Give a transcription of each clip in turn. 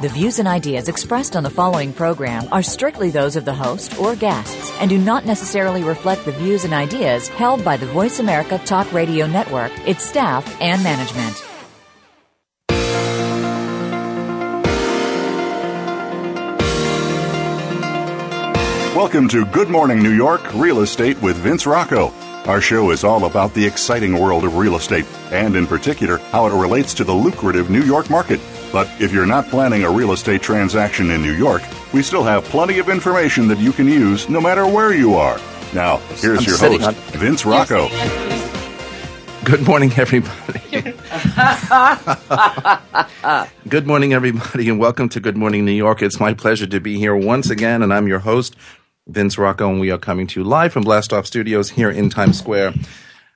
The views and ideas expressed on the following program are strictly those of the host or guests and do not necessarily reflect the views and ideas held by the Voice America Talk Radio Network, its staff, and management. Welcome to Good Morning New York Real Estate with Vince Rocco. Our show is all about the exciting world of real estate, and in particular, how it relates to the lucrative New York market. But if you're not planning a real estate transaction in New York, we still have plenty of information that you can use no matter where you are. Now, here's I'm your host, on- Vince Rocco. Good morning, everybody. Good morning, everybody, and welcome to Good Morning New York. It's my pleasure to be here once again, and I'm your host, Vince Rocco, and we are coming to you live from Blastoff Studios here in Times Square.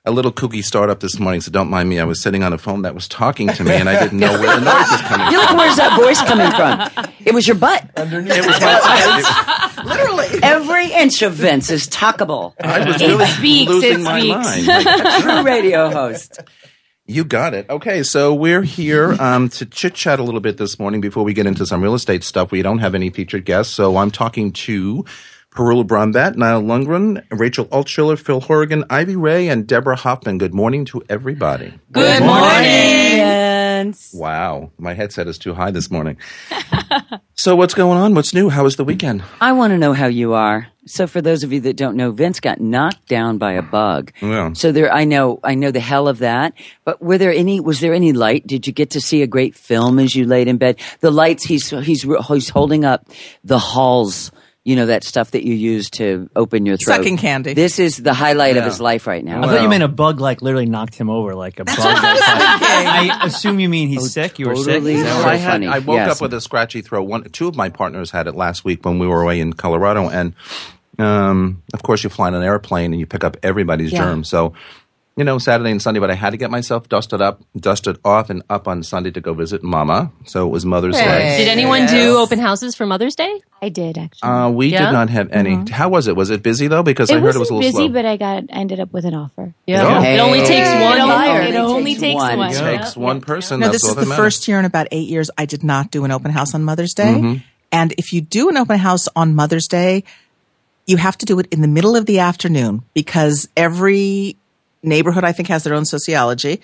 A little kooky startup this morning, so don't mind me. I was sitting on a phone that was talking to me, and I didn't know where the noise was coming You're from. like, where's that voice coming from? It was your butt. It was my, Literally. Every inch of Vince is talkable. I was really speaks, losing it my speaks. mind. True radio host. You got it. Okay, so we're here um, to chit chat a little bit this morning before we get into some real estate stuff. We don't have any featured guests, so I'm talking to Perula Brombat, Niall Lundgren, Rachel Altschiller, Phil Horrigan, Ivy Ray, and Deborah Hoffman. Good morning to everybody. Good morning. Wow, my headset is too high this morning. so what's going on? What's new? How was the weekend? I want to know how you are. So for those of you that don't know, Vince got knocked down by a bug. Yeah. So there, I know, I know the hell of that. But were there any? Was there any light? Did you get to see a great film as you laid in bed? The lights. He's he's he's holding up the halls. You know that stuff that you use to open your throat. Sucking candy. This is the highlight of Yeah. his life right now. I thought you meant a bug like literally knocked him over, like a bug. I assume you mean he's sick. You were sick. totally. Is that So I, had, funny. I woke Yes. up with a scratchy throat. One, two of my partners had it last week when we were away in Colorado, and um, of course, you fly on an airplane and you pick up everybody's Yeah. germs. So, you know, Saturday and Sunday, but I had to get myself dusted up, dusted off, and up on Sunday to go visit Mama. So it was Mother's Day. Did anyone Yes. do open houses for Mother's Day? I did actually. Uh, we Yeah? did not have any. How was it? Was it busy though? Because I it heard wasn't it was a little busy, slow. but I got I ended up with an offer. Yeah. It only Hey. takes one It only- buyer. it only takes one. It Yeah. takes one person. No, this is that the matters. first year in about eight years I did not do an open house on Mother's Day. Mm-hmm. And if you do an open house on Mother's Day, you have to do it in the middle of the afternoon because every neighborhood I think has their own sociology.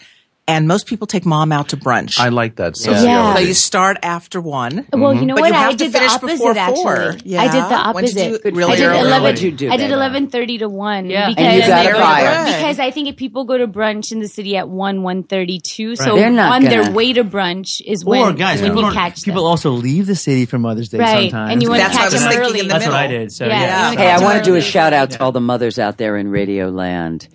And most people take mom out to brunch. I like that. So Yeah. so you start after one. Well, mm-hmm. you know what? you I did the opposite before actually. four. I did the Yeah. When did you opposite. do really I did early? eleven. What'd you do, I did eleven thirty to one. Yeah. because And you got a Very because I think if people go to brunch in the city at one one thirty two, so They're not on their gonna- way to brunch is when, Or guys, when people, you catch people them. also leave the city for Mother's Day Right, sometimes. and you wanna That's what I catch was them thinking early. in the That's middle. what I did. So Yeah, yeah. you wanna Hey, I want to do a shout out to all the mothers out there in Radio Land.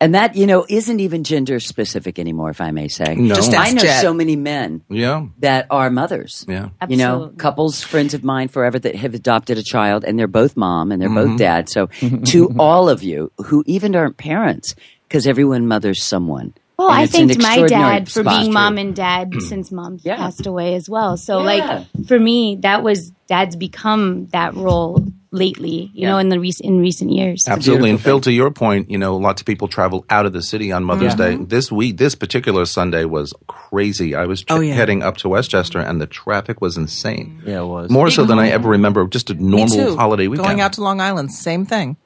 And that, you know, isn't even gender specific anymore, if I may say. No. Just I know Jet. so many men Yeah. that are mothers. Yeah. You know, couples, friends of mine forever that have adopted a child and they're both mom and they're Mm-hmm. both dad. So to all of you who even aren't parents, because everyone mothers someone. Well, And I thanked my dad for being mom and dad mm. since mom Yeah. passed away as well. So, Yeah. like for me, that was dad's become that role lately. You Yeah. know, in the recent in recent years. Absolutely. And Phil, to your point, you know, lots of people travel out of the city on Mother's Day. This week, this particular Sunday was crazy. I was Oh, yeah. heading up to Westchester and the traffic was insane. Yeah, it was. More so than I ever remember just a Me normal too. holiday weekend. Going out to Long Island, same thing.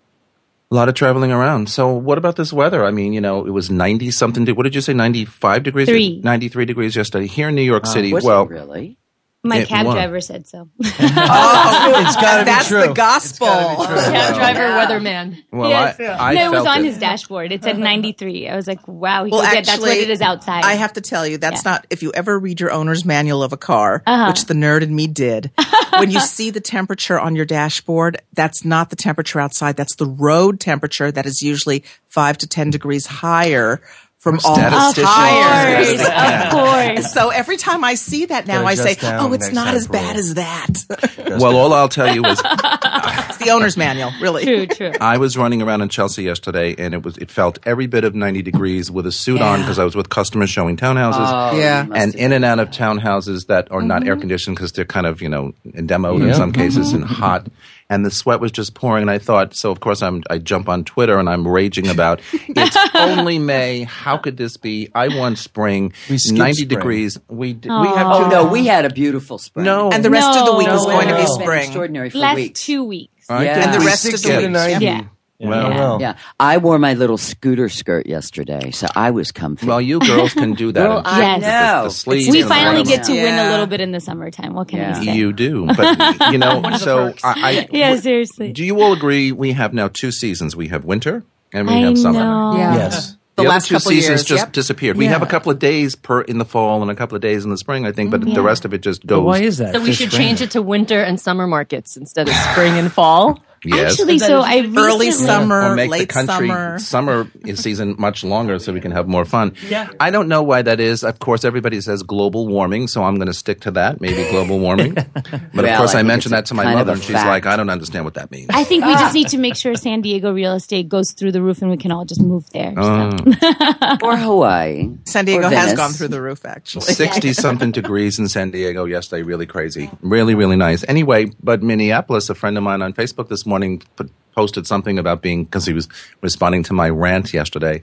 A lot of traveling around. So what about this weather? I mean, you know, it was 90 something. What did you say? 95 degrees? Three. 93 degrees yesterday. Here in New York uh, City, Was well, it really? My It cab won. driver said so. Oh, It's gotta be that's true. the gospel. Cab driver, weatherman. well yes. I, I no, it was on it. his dashboard. It said 93. I was like, wow. He Well, goes, yeah, actually, that's what it is outside. I have to tell you, that's Yeah. not, if you ever read your owner's manual of a car, Uh-huh. which the nerd in me did, when you see the temperature on your dashboard, that's not the temperature outside. That's the road temperature that is usually five to 10 degrees higher from all the statisticians. tires. Of course, of course. So every time I see that now, Gotta I say, oh, it's not as bad as that. Well, all I'll tell you is it's the owner's manual, really. True, true. I was running around in Chelsea yesterday, and it was it felt every bit of ninety degrees with a suit on because I was with customers showing townhouses. Oh, Yeah. and in and out of townhouses that are not mm-hmm. air conditioned because they're kind of you know demoed in some cases mm-hmm. and hot and the sweat was just pouring and i thought so of course i'm i jump on twitter and i'm raging about it's only may how could this be i want spring We skipped 90 spring. degrees we d- we have Oh two no, we had a beautiful spring. no And the rest of the week No. is going to be No. Been spring. extraordinary for Last weeks. two weeks. I Yeah. And the rest of the 60 to week. 90. Yeah. Well, Yeah. Well, Yeah, I wore my little scooter skirt yesterday, so I was comfy. well you girls can do that Girl, And I Yes. know. the sleeves We finally the- get to win a little bit in the summertime. What can Yeah. I say? you do but you know so I, I yeah, seriously. do you all agree we have now two seasons we have winter and we I have summer know. Yeah. Yes. The the last two seasons years, just yep. disappeared. We have a couple of days per in the fall and a couple of days in the spring, I think, but Yeah. the rest of it just goes. But why is that? So we Just should random. change it to winter and summer markets instead of spring and fall. yes. Actually, so I recently, Early summer, or make late the country summer. summer season much longer so we can have more fun. Yeah. I don't know why that is. Of course, everybody says global warming, so I'm going to stick to that. Maybe global warming. But of course, I I, mentioned that to my mother, and she's fact. like, "I don't understand what that means." I think we just need to make sure San Diego real estate goes through the roof and we can all just move there. Uh. So. or Hawaii. San Diego has gone through the roof, actually. 60 something degrees in San Diego yesterday. Really crazy. Really, really nice. Anyway, but Minneapolis, a friend of mine on Facebook this morning put, posted something about being, because he was responding to my rant yesterday.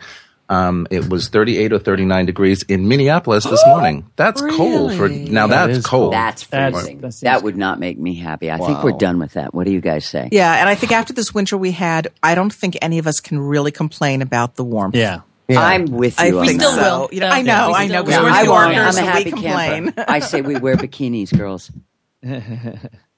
Um, it was 38 or 39 degrees in Minneapolis this morning. That's cold for, now That that's cold. cold. That's That's- freezing. that that would not make me happy. I think we're done with that. What do you guys say? Yeah, and I think after this winter we had, I don't think any of us can really complain about the warmth. Yeah. Yeah. I'm with I you on think still that. so. will. You know, I know, We I know, will. we're I New. Yorkers, I'm a so we complain. I say we wear bikinis, girls.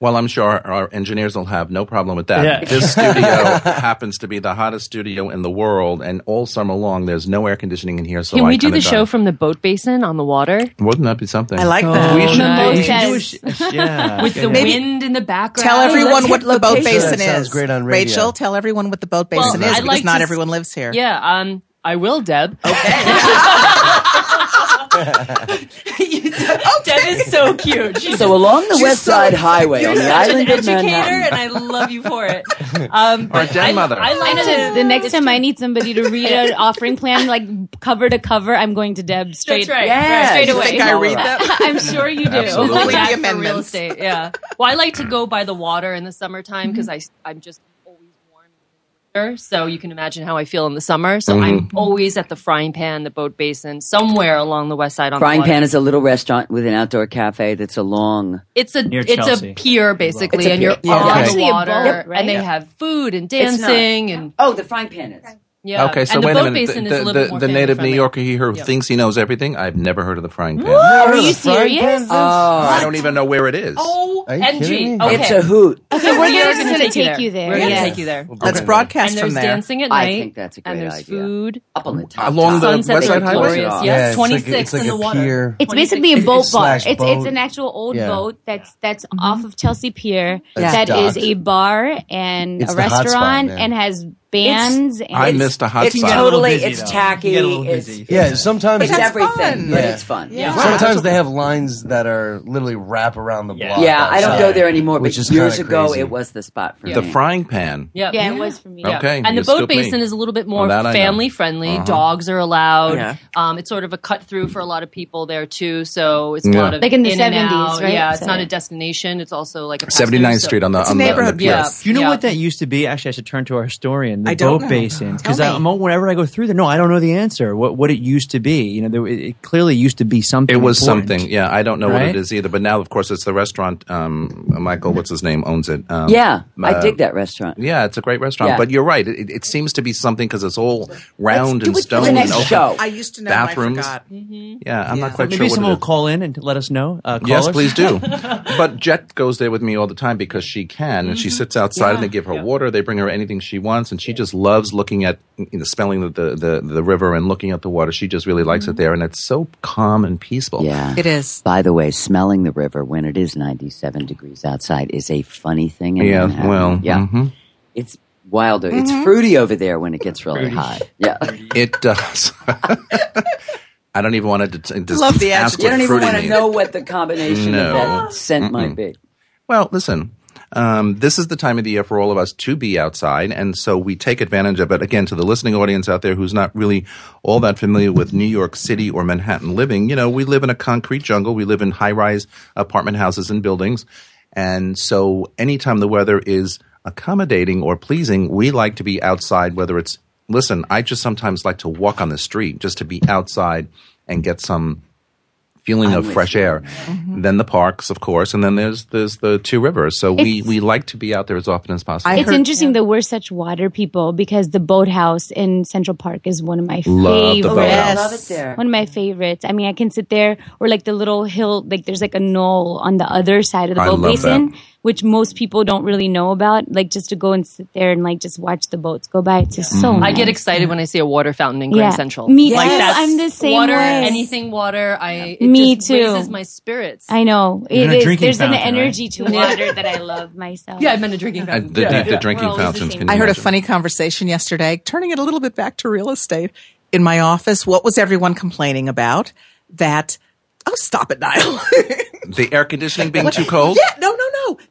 Well, I'm sure our, our engineers will have no problem with that. Yeah. This studio happens to be the hottest studio in the world, and all summer long, there's no air conditioning in here. So Can I we do kinda the show done- from the boat basin on the water Wouldn't that be something? I like Oh, that. We should- Mimosas. We should do a sh- yeah. with the Maybe- wind in the background? Tell everyone what the boat basin That is. great on radio. Rachel, tell everyone what the boat Well, basin is I'd because like not to everyone lives here. Yeah, um, I will, Deb. Deb is so cute. She's So along the West Side Highway on the such island an of educator, Manhattan. and I love you for it. Um, Our but den I, mother. I, like I know to- the next time I need somebody to read an offering plan, like cover to cover, I'm going to Deb straight, That's right. Yeah, straight away. think I read that? I'm sure you do. Absolutely. Back the for real estate. Yeah. Well, I like to go by the water in the summertime because I I'm just always warm. in the winter, So you can imagine how I feel in the summer. So I'm mm-hmm. always at the frying pan, the boat basin, somewhere along the west side on Frying the water. Pan is a little restaurant with an outdoor cafe that's along. It's a Near it's Chelsea. a pier basically, a and pier. you're Yeah. on Okay. the water, boat, right? and they Yeah. have food and It's not. dancing and Oh, the Frying Pan is. Yeah. Okay, so and wait a minute. basin The, the, the, the native New family-friendly. Yorker here who thinks he knows everything. I've never heard of the frying pan. Are you serious? pan? Ah, I don't even know where it is. Oh, Are NG. kidding? Okay. It's a hoot. Okay, we're We are gonna, gonna take, take you there. We're going to take you there. Let's Okay. broadcast And from there's there. dancing at I night. think that's a and great there's idea. food. Up on the top. Along the Sunset West Side Highway? glorious. Yeah, Yes, it's like 26 like in the water. pier. It's basically a boat bar. It's it's an actual old boat that's that's mm-hmm. off of Chelsea Pier. That's That is docked. a bar and a the hot spot, restaurant and has bands. and I missed a hot It's You get a spot. little totally, busy, it's though. tacky. You get a little It's, busy. Yeah, sometimes it's That's everything, fun. but Yeah. it's fun. Yeah. sometimes they have lines that are literally wrap around the Yeah. block. Yeah, I don't go there anymore, but which is years ago crazy. it was the spot for me. The me. frying pan. Yeah. Yeah, it was for me. Yeah. Okay, And the boat scooped me. basin is a little bit more Well, that I know. family friendly. Uh-huh. Dogs are allowed. Yeah. Um, it's sort of a cut through for a lot of people there too. So it's a lot of Like in the and 70s, out. right? Yeah, it's not a destination. It's also like a 79th Street on the, on the, neighborhood pier. place. Do you know what that used to be? Actually, I should turn to our historian. The I don't boat know. basins, because I'm whenever I go through there, no, I don't know the answer. What what it used to be? You know, there, it, it clearly used to be something. It was something. Yeah, I don't know what it is either. But now, of course, it's the restaurant. Um, Michael, what's his name, owns it. Um, Yeah, I uh, dig that restaurant. Yeah, it's a great restaurant. Yeah. But you're right. It, it seems to be something because it's all round Let's do and it for stone. the next and open. show. I used to know. Bathrooms. I forgot. Yeah, I'm Yeah. not quite Maybe sure someone will call in and let us know. Uh, call Yes, us. please do. but Jet goes there with me all the time because she can, and she sits outside, and they give her water. They bring her anything she wants, and she just loves looking at, you know, smelling the the, the, the river and looking at the water. She just really likes it there, and it's so calm and peaceful. Yeah. It is. By the way, smelling the river when it is 97 degrees outside is a funny thing. In Yeah, Manhattan. well, yeah, mhm. it's wilder. It's fruity over there when it gets really hot. Yeah, it does. I don't even want to, d- d- Love the ask adjective. you don't even want to know what the combination No. of that scent might be. Well, listen, Um, this is the time of the year for all of us to be outside, and so we take advantage of it. Again, to the listening audience out there who's not really all that familiar with New York City or Manhattan living, you know, we live in a concrete jungle. We live in high-rise apartment houses and buildings, and so anytime the weather is accommodating or pleasing, we like to be outside. Whether it's listen, I just sometimes like to walk on the street just to be outside and get some feeling I'm of fresh you. air. Mm-hmm. Then the parks, of course, and then there's there's the two rivers. So we It's- we like to be out there as often as possible. I It's heard- interesting that we're such water people because the boathouse in Central Park is one of my Love the favorites. boathouse. Oh, I love it there. One of my favorites. I mean, I can sit there or like the little hill, like there's like a knoll on the other side of the I boat love basin, that. Which most people don't really know about. Like just to go and sit there and like just watch the boats go by. It's just so Mm-hmm. nice. I get excited when I see a water fountain in Grand Yeah. Central. Me like too. I'm the same water, way. anything water. I it Me just too. raises my spirits. I know. You're It a is. drinking There's an fountain, right? energy to water that I love myself. yeah, I've been a drinking Uh, fountain. the, Yeah. the, the drinking We're the fountains. I you heard a funny conversation yesterday, turning it a little bit back to real estate. In my office, what was everyone complaining about? That, oh, stop it, Niall. the air conditioning being too cold. yeah, no, no, no.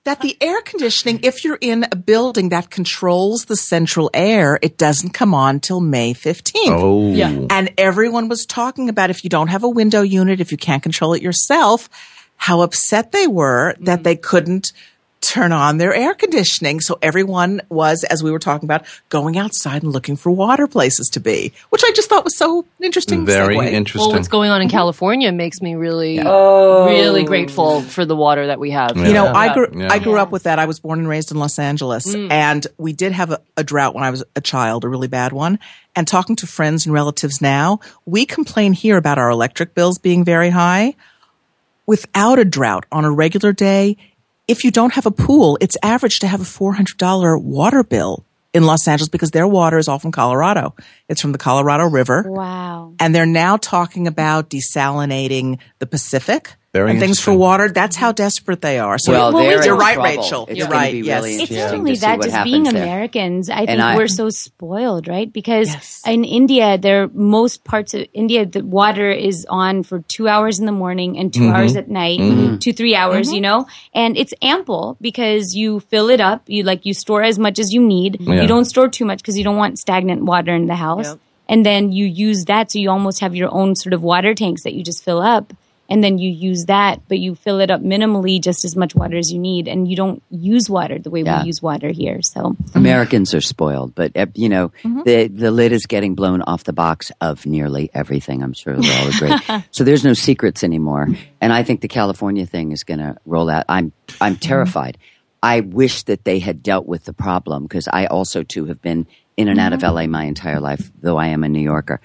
That the air conditioning, if you're in a building that controls the central air, it doesn't come on till May 15th. Oh, Yeah. And everyone was talking about if you don't have a window unit, if you can't control it yourself, how upset they were that mm-hmm. they couldn't turn on their air conditioning. So everyone was, as we were talking about, going outside and looking for water places to be, which I just thought was so interesting. very segue. interesting. Well, what's going on in California makes me really, Oh. really grateful for the water that we have. You know, Yeah. I grew Yeah. I grew up with that. I was born and raised in Los Angeles, mm. and we did have a, a drought when I was a child, a really bad one. And talking to friends and relatives now, we complain here about our electric bills being very high. Without a drought on a regular day, if you don't have a pool, it's average to have a four hundred dollar water bill in Los Angeles because their water is all from Colorado. It's from the Colorado River. Wow. And they're now talking about desalinating the Pacific Very and things for water. That's how desperate they are. So Well, Well, they're you're right, trouble. Rachel. It's you're right. be yes. really It's not only that, just being there. Americans, I think I- we're so spoiled, right? Because Yes. in India, there most parts of India, the water is on for two hours in the morning and 2 mm-hmm. hours at night, mm-hmm. two three hours, mm-hmm. you know, and it's ample because you fill it up, you like you store as much as you need. Yeah. You don't store too much because you don't want stagnant water in the house, Yep. and then you use that, so you almost have your own sort of water tanks that you just fill up. And then you use that, but you fill it up minimally, just as much water as you need, and you don't use water the way Yeah. we use water here. So Americans are spoiled, but uh, you know Mm-hmm. the the lid is getting blown off the box of nearly everything. I'm sure we'll all agree. so there's no secrets anymore, and I think the California thing is going to roll out. I'm I'm Mm-hmm. terrified. I wish that they had dealt with the problem because I also too have been in and out of Mm-hmm. LA my entire life, though I am a New Yorker.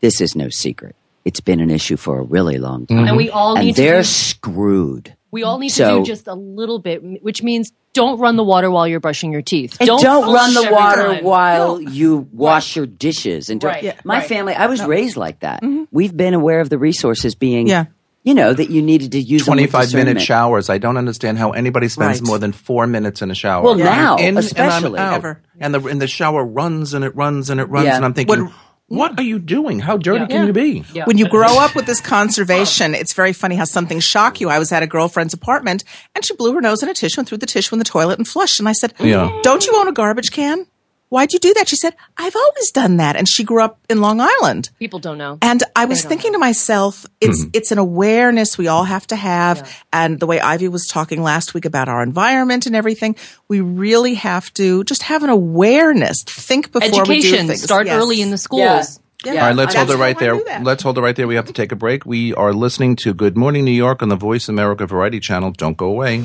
This is no secret. It's been an issue for a really long time, And we all and need to they're do, screwed. we all need to do just a little bit, which means don't run the water while you're brushing your teeth. And don't, run the water time. while you wash your dishes. And Right, Yeah. my right. family, I was raised like that. Mm-hmm. We've been aware of the resources being, Yeah. you know, that you needed to use 25 minute showers. I don't understand how anybody spends Right. more than four minutes in a shower. Well, now, in, especially. and I'm out. Ever. And the and the shower runs and it runs and it runs, Yeah. and I'm thinking, What- what are you doing? How dirty Yeah. can you be? Yeah. When you grow up with this conservation, it's very funny how something shock you. I was at a girlfriend's apartment and she blew her nose in a tissue and threw the tissue in the toilet and flushed. And I said, Yeah. Don't you own a garbage can? Why'd you do that? She said, I've always done that. And she grew up in Long Island. People don't know. And I was thinking to myself, it's mm-hmm. it's an awareness we all have to have. And the way Ivy was talking last week about our environment and everything, we really have to just have an awareness. Think before we do Education things. start Yes. early in the schools. Yeah. All right, let's That's hold it right there. Let's hold it right there. We have to take a break. We are listening to Good Morning New York on the Voice America Variety Channel. Don't go away.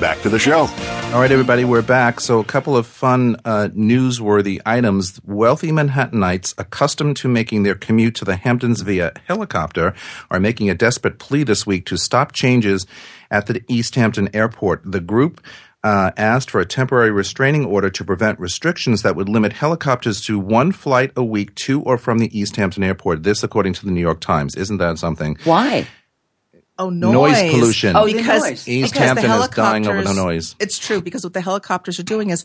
back to the show. All right, everybody, we're back. So, a couple of fun, uh, newsworthy items. Wealthy Manhattanites, accustomed to making their commute to the Hamptons via helicopter, are making a desperate plea this week to stop changes at the East Hampton Airport. The group uh, asked for a temporary restraining order to prevent restrictions that would limit helicopters to one flight a week to or from the East Hampton Airport. This, according to the New York Times. Isn't that something? Why? Oh, noise. Noise pollution. Oh, oh the because noise. East because the Hampton is dying over the helicopters- noise. It's true because what the helicopters are doing is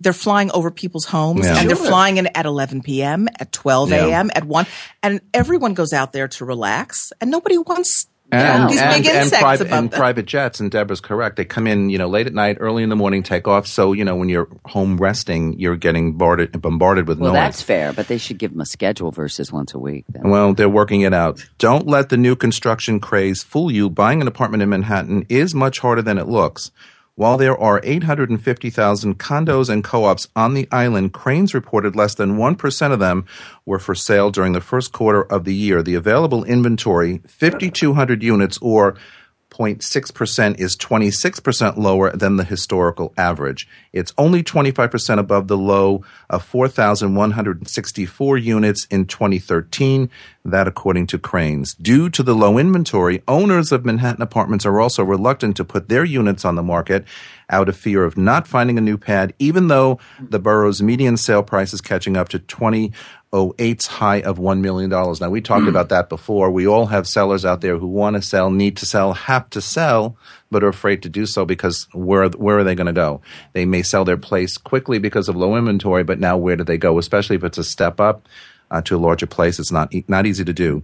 they're flying over people's homes Yeah. and they're flying in at 11 p.m., at 12 Yeah. a.m., at 1. And everyone goes out there to relax and nobody wants you know, and, these and, big and, insects private, and private jets, and Deborah's correct. They come in, you know, late at night, early in the morning, take off. So, you know, when you're home resting, you're getting bombarded, bombarded with Well, noise. that's fair, but they should give them a schedule versus once a week. Then. Well, they're working it out. Don't let the new construction craze fool you. Buying an apartment in Manhattan is much harder than it looks. While there are 850,000 condos and co-ops on the island, Crain's reported less than 1% of them were for sale during the first quarter of the year. The available inventory, 5,200 units or 0.6% is 26% lower than the historical average. It's only 25% above the low of 4,164 units in 2013, that according to Crain's. Due to the low inventory, owners of Manhattan apartments are also reluctant to put their units on the market out of fear of not finding a new pad, even though the borough's median sale price is catching up to 2008's high of $1 million. Now, we talked about that before. We all have sellers out there who want to sell, need to sell, have to sell, but are afraid to do so because where, where are they going to go? They may sell their place quickly because of low inventory, but now where do they go? Especially if it's a step up uh, to a larger place. It's not e- not easy to do.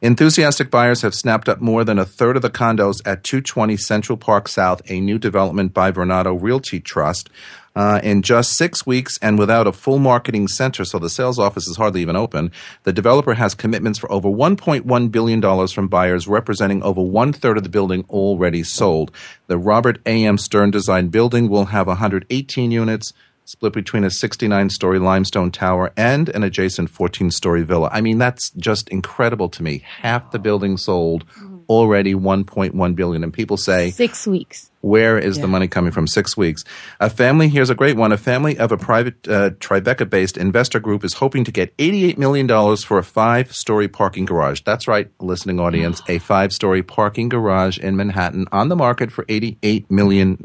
Enthusiastic buyers have snapped up more than a third of the condos at 220 Central Park South, a new development by Vornado Realty Trust. Uh, in just six weeks and without a full marketing center, so the sales office is hardly even open, the developer has commitments for over $1.1 billion from buyers, representing over one third of the building already sold. The Robert A.M. Stern designed building will have 118 units, split between a 69 story limestone tower and an adjacent 14 story villa. I mean, that's just incredible to me. Half the building sold, already 1.1 billion. And people say, Six weeks. where is the money coming from? Six weeks. A family, here's a great one. A family of a private uh, Tribeca based investor group is hoping to get $88 million for a five story parking garage. That's right, listening audience. A five story parking garage in Manhattan on the market for $88 million.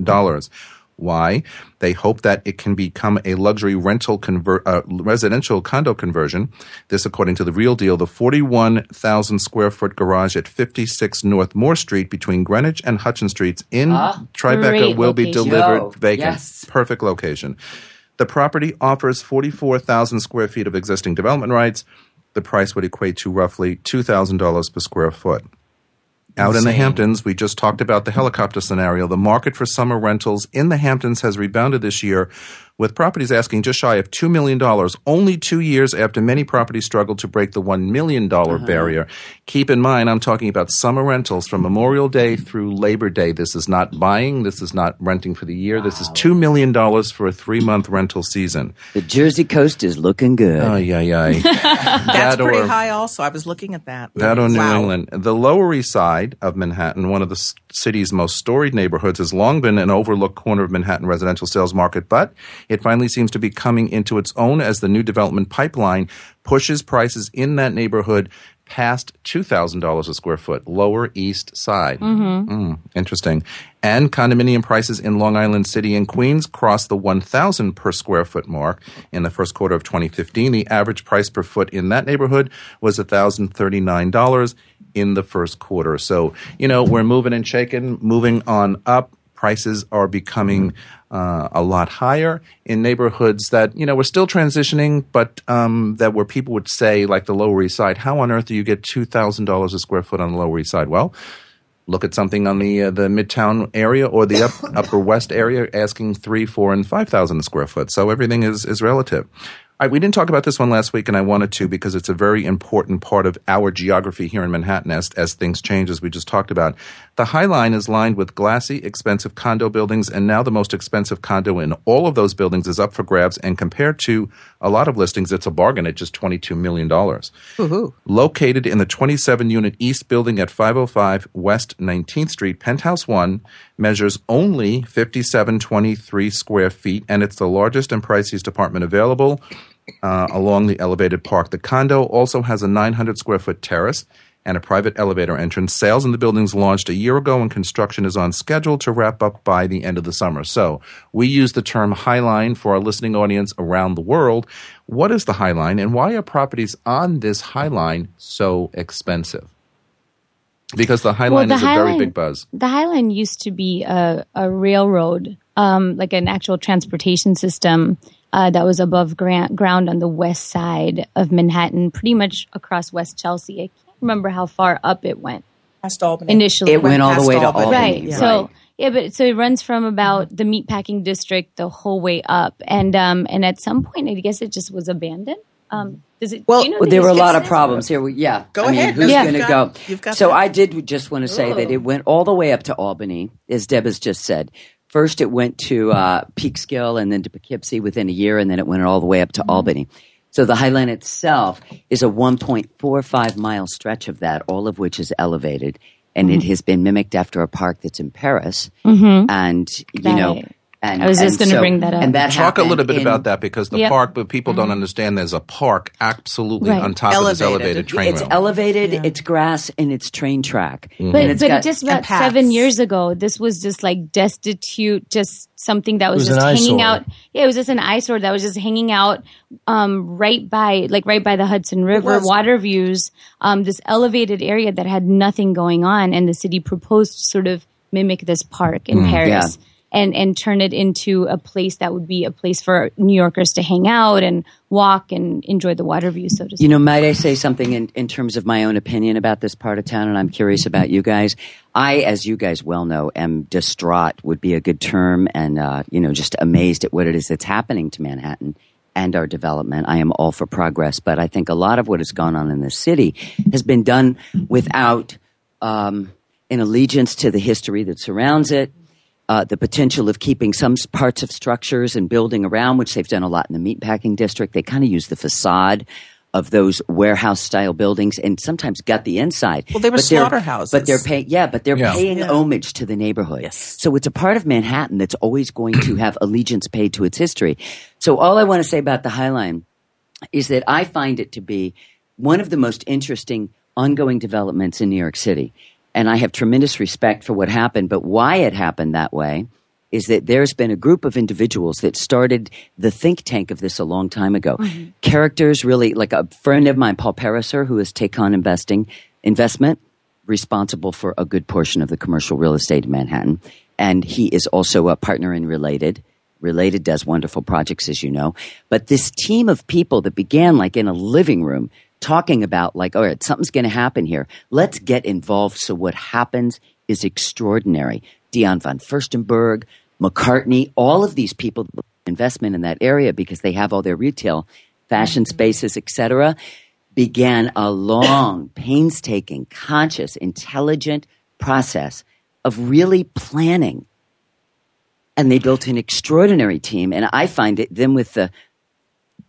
Why? They hope that it can become a luxury rental conver- uh, residential condo conversion. This, according to the Real Deal, the 41,000 square foot garage at 56 North Moore Street between Greenwich and Hudson Streets in Tribeca great will be delivered Yo, vacant. yes. Perfect location. The property offers 44,000 square feet of existing development rights. The price would equate to roughly $2,000 per square foot. Out in the Hamptons, we just talked about the helicopter scenario. The market for summer rentals in the Hamptons has rebounded this year, with properties asking just shy of $2 million, only two years after many properties struggled to break the $1 million uh-huh. barrier. Keep in mind, I'm talking about summer rentals from Memorial Day through Labor Day. This is not buying, this is not renting for the year. This is $2 million for a three month rental season. The Jersey coast is looking good. Ay, ay, ay. That's That pretty or- high also. I was looking at that. That or New Wow. England. The Lower East Side of Manhattan, one of the city's most storied neighborhoods, has long been an overlooked corner of Manhattan residential sales market, but it finally seems to be coming into its own as the new development pipeline pushes prices in that neighborhood past $2,000 a square foot, Lower East Side. Mm, interesting. And condominium prices in Long Island City and Queens crossed the 1,000 per square foot mark in the first quarter of 2015. The average price per foot in that neighborhood was $1,039 in the first quarter. So, you know, we're moving and shaking, moving on up. Prices are becoming uh, a lot higher in neighborhoods that you know we're still transitioning, but um, that where people would say, like the Lower East Side, how on earth do you get two thousand dollars a square foot on the Lower East Side? Well, look at something on the uh, the Midtown area or the up, Upper West area, asking three, four, and five thousand a square foot. So everything is is relative. Right, we didn't talk about this one last week, and I wanted to because it's a very important part of our geography here in Manhattan as, as things change, as we just talked about. The High Line is lined with glassy, expensive condo buildings, and now the most expensive condo in all of those buildings is up for grabs. And compared to a lot of listings, it's a bargain at just $22 million. Woohoo. Located in the 27 unit East Building at 505 West 19th Street, Penthouse 1 measures only 5723 square feet, and it's the largest and priciest apartment available uh, along the elevated park. The condo also has a 900 square foot terrace and a private elevator entrance. Sales in the buildings launched a year ago, and construction is on schedule to wrap up by the end of the summer. So we use the term Highline for our listening audience around the world. What is the Highline, and why are properties on this Highline so expensive? Because the Highline Well, is a very Highline- big buzz. The High Line used to be a, a railroad, um, like an actual transportation system uh, that was above gra- ground on the west side of Manhattan, pretty much across West Chelsea. I can't remember how far up it went Past Albany. initially. It went all the past way to Albany. Albany. right. Yeah. So yeah, but so it runs from about the meatpacking district the whole way up, and um, and at some point, I guess it just was abandoned. Um, does it? Well- do you know there were a lot of this? problems here. We, yeah. Go I mean, ahead. who's Yeah. going to go? you've got so that. I did just want to say that it went all the way up to Albany, as Deb has just said. First, it went to uh, Peekskill and then to Poughkeepsie within a year, and then it went all the way up to Albany. So the Highline itself is a 1.45 mile stretch of that, all of which is elevated. And it mm-hmm. has been mimicked after a park that's in Paris. Mm-hmm. And, you That know, and I was just gonna so- bring that up. And that Talk a little bit in- about that because the Yep. park, but people don't understand there's a park absolutely Right. on top of this Elevated. elevated train It's room. elevated, it's grass, and it's train track. Mm-hmm. But, it's but got- just about seven years ago, this was just like destitute, just something that was, was just hanging eyesore. out. Yeah, it was just an eyesore that was just hanging out um, right by, like right by the Hudson River, was. water views, um, this elevated area that had nothing going on, and the city proposed to sort of mimic this park in Paris. Yeah. And, and turn it into a place that would be a place for New Yorkers to hang out and walk and enjoy the water view, so to speak. You know, might I say something in, in terms of my own opinion about this part of town? And I'm curious about you guys. I, as you guys well know, am distraught would be a good term and, uh, you know, just amazed at what it is that's happening to Manhattan and our development. I am all for progress, but I think a lot of what has gone on in this city has been done without um, an allegiance to the history that surrounds it, uh, the potential of keeping some parts of structures and building around, which they've done a lot in the meatpacking district. They kind of use the facade of those warehouse style buildings and sometimes gut the inside. Well, they were But they're- slaughterhouses. But they're paying, yeah, but they're Yeah. paying Yeah. homage to the neighborhood. Yes. So it's a part of Manhattan that's always going to have allegiance paid to its history. So all I want to say about the Highline is that I find it to be one of the most interesting ongoing developments in New York City. And I have tremendous respect for what happened, but why it happened that way is that there's been a group of individuals that started the think tank of this a long time ago. Mm-hmm. Characters really, like a friend of mine, Paul Pariser, who is Take On Investing, investment, responsible for a good portion of the commercial real estate in Manhattan. And he is also a partner in Related. Related does wonderful projects, as you know. But this team of people that began like in a living room talking about like, all right, something's going to happen here. Let's get involved. So what happens is extraordinary. Diane von Furstenberg, McCartney, all of these people investment in that area because they have all their retail fashion mm-hmm. spaces, etc began a long, painstaking, conscious, intelligent process of really planning. And they built an extraordinary team. And I find it then with the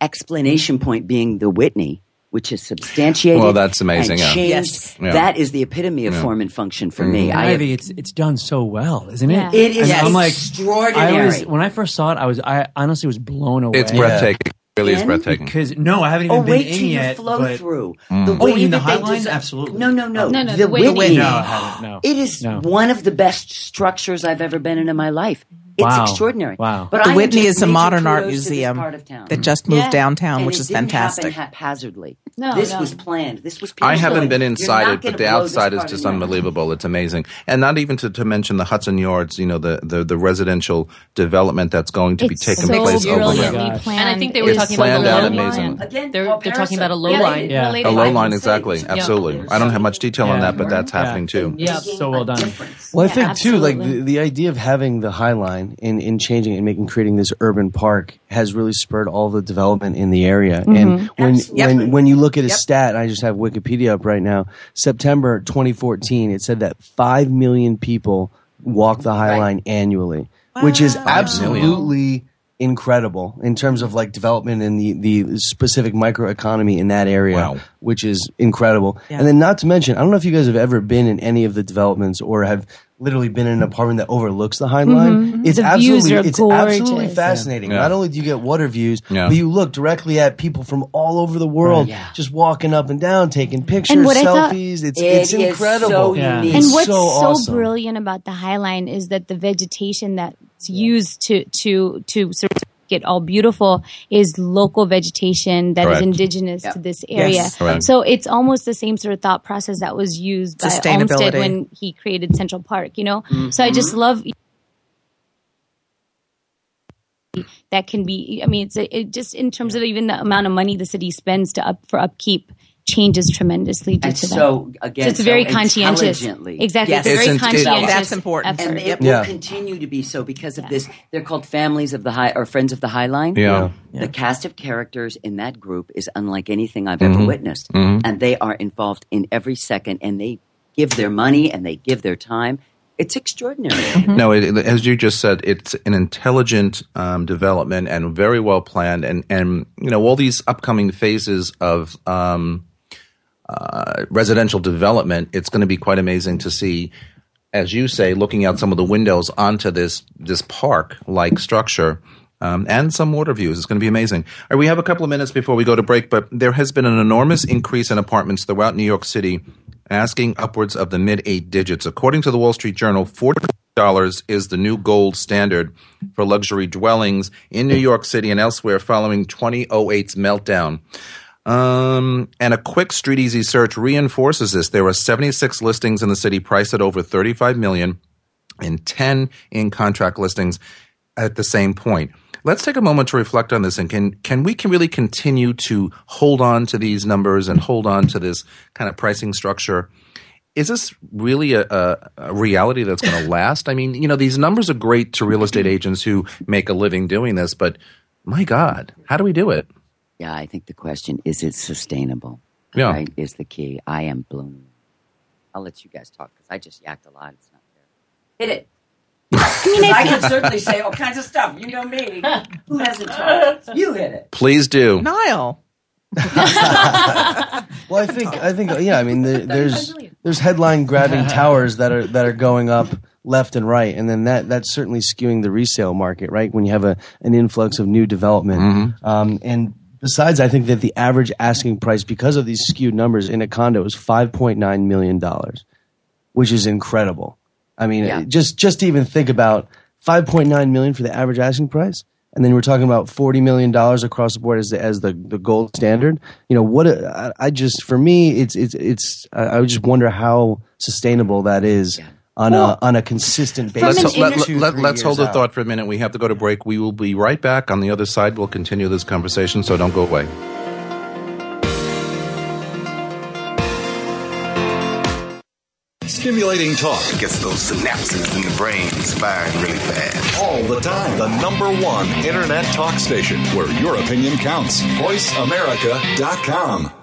explanation point being the Whitney, which is substantiated. Well, that's amazing, and yeah. Yes. Yeah. That is the epitome of form and function for me. I have, Ivy, it's it's done so well, isn't it? It is And I'm like, extraordinary. I was when I first saw it, I was I honestly was blown away. It's breathtaking. really is breathtaking. Because no, I haven't even Oh, been wait in till you yet. flow but through. Mm. The Oh, you way mean the that they High Line? Absolutely. No, no, no. No, no, the the Whitney. Whitney. No, I haven't, no. It is No. one of the best structures I've ever been in in my life. It's Wow. extraordinary. Wow. But The Whitney is a modern art kudos to this museum part of town. that just moved Yeah. downtown, And which it is didn't fantastic. Haphazardly. No, this no. was planned. This was. I haven't going, been inside it, but the outside is just of the yard." unbelievable. It's amazing, and not even to, to mention the Hudson Yards. You know, the the, the residential development that's going to be taking so place over there. planned. And I think they were It is talking about planned the out low amazing. line. Again, They're, Paul they're talking about a low Parasite. line. Yeah. A low line line, exactly, Cities. absolutely. I don't have much detail on that, but that's happening too. Yeah. So well done. Well, I think too, like the, the idea of having the High Line in, in changing and making creating this urban park has really spurred all the development in the area. Mm-hmm. And when Absolutely. when when you look at a stat, I just have Wikipedia up right now. September 2014, it said that five million people walk the High Right. Line annually, which is absolutely incredible in terms of like development in the the specific microeconomy in that area Wow. which is incredible. Yeah. And then not to mention, I don't know if you guys have ever been in any of the developments or have literally been in an apartment that overlooks the High Line. Mm-hmm. It's The views absolutely are it's absolutely fascinating. Yeah. Not only do you get water views, Yeah. but you look directly at people from all over the world Yeah. just walking up and down, taking pictures, what I thought- selfies. it's It it's is incredible. so Yeah. unique. And what's so so, brilliant about the High Line is that the vegetation that's used to to to sort of make it all beautiful is local vegetation that is Correct. indigenous Yep. to this area. Yes. Correct. So it's almost the same sort of thought process that was used by Olmsted when he created Central Park. You know, so I Mm-hmm. just love that can be. I mean, it's a, it just in terms of even the amount of money the city spends to up for upkeep changes tremendously due And to that. so again, So it's very so conscientious. Exactly. Yes. It's a very It's in- conscientious. That's important. effort. and it Yep. will Yeah. continue to be so because of this. They're called families of the high or friends of the High Line. Yeah. The cast of characters in that group is unlike anything I've Mm-hmm. ever witnessed, and they are involved in every second, and they give their money and they give their time. It's extraordinary. No, it, it- as you just said, it's an intelligent um, development and very well planned, and and you know all these upcoming phases of um, uh, residential development. It's going to be quite amazing to see, as you say, looking out some of the windows onto this this park like structure. Um, and some water views. It's going to be amazing. We have a couple of minutes before we go to break, but there has been an enormous increase in apartments throughout New York City, asking upwards of the mid eight digits. According to the Wall Street Journal, forty dollars is the new gold standard for luxury dwellings in New York City and elsewhere following 2008's meltdown. Um, and a quick StreetEasy search reinforces this. There are 76 listings in the city priced at over 35 million and 10 in contract listings at the same point. Let's take a moment to reflect on this and can can we can really continue to hold on to these numbers and hold on to this kind of pricing structure? Is this really a, a, a reality that's going to last? I mean, you know, these numbers are great to real estate agents who make a living doing this, but my God, how do we do it? Yeah, I think the question is it sustainable? Yeah. Right, is the key. I am blown. I'll let you guys talk because I just yacked a lot. It's not fair. Hit it. I can certainly say all kinds of stuff. You know me. Who hasn't talked? You hit it. Please do. Niall. Well, I think I think yeah. I mean, there, there's there's headline grabbing towers that are that are going up left and right, and then that that's certainly skewing the resale market, right? When you have a an influx of new development, um, and besides, I think that the average asking price because of these skewed numbers in a condo is five point nine million dollars, which is incredible. I mean, Yeah. just just to even think about five point nine million for the average asking price, and then we're talking about forty million dollars across the board as the, as the, the gold standard. You know what? A, I I just for me, it's it's it's. I I just wonder how sustainable that is on a on a consistent basis. Let's, let, let, Two, let's hold years the thought for a minute. We have to go to break. We will be right back. On the other side, we'll continue this conversation, so don't go away. Stimulating talk Gets those synapses in the brain firing really fast. all the time. The number one internet talk station where your opinion counts. VoiceAmerica.com.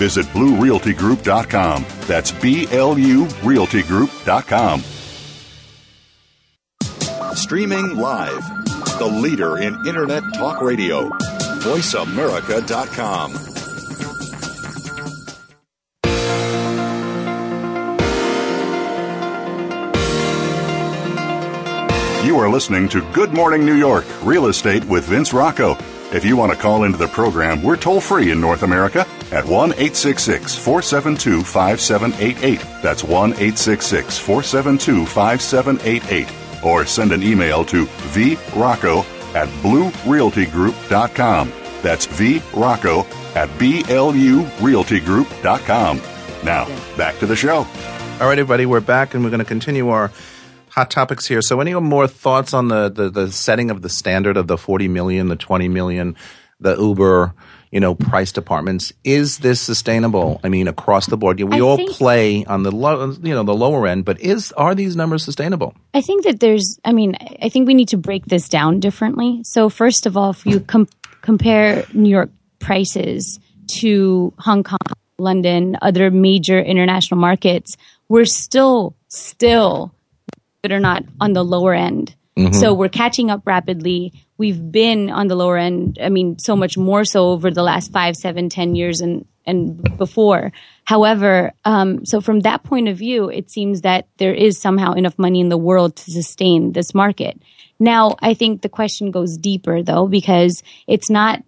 Visit BlueRealtyGroup.com. That's B L U RealtyGroup.com. Streaming live. The leader in Internet talk radio. VoiceAmerica.com. You are listening to Good Morning New York Real Estate with Vince Rocco. If you want to call into the program, we're toll free in North America at 1 866 472 5788. That's 1 866 472 5788. Or send an email to vrocco at bluerealtygroup.com. That's vrocco at blurealtygroup.com. Now, back to the show. All right, everybody, we're back and we're going to continue our hot topics here. So, any more thoughts on the, the, the setting of the standard of the 40 million, the 20 million, the Uber, you know, price departments? Is this sustainable? I mean, across the board, we I all think- play on the low, you know, the lower end, but is are these numbers sustainable? I think that there's, I mean, I think we need to break this down differently. So, first of all, if you com- compare New York prices to Hong Kong, London, other major international markets, we're still, still, believe are not, on the lower end. Mm-hmm. So we're catching up rapidly. We've been on the lower end. I mean, so much more so over the last five, seven, ten years and and before. However, um, so from that point of view, it seems that there is somehow enough money in the world to sustain this market. Now, I think the question goes deeper though, because it's not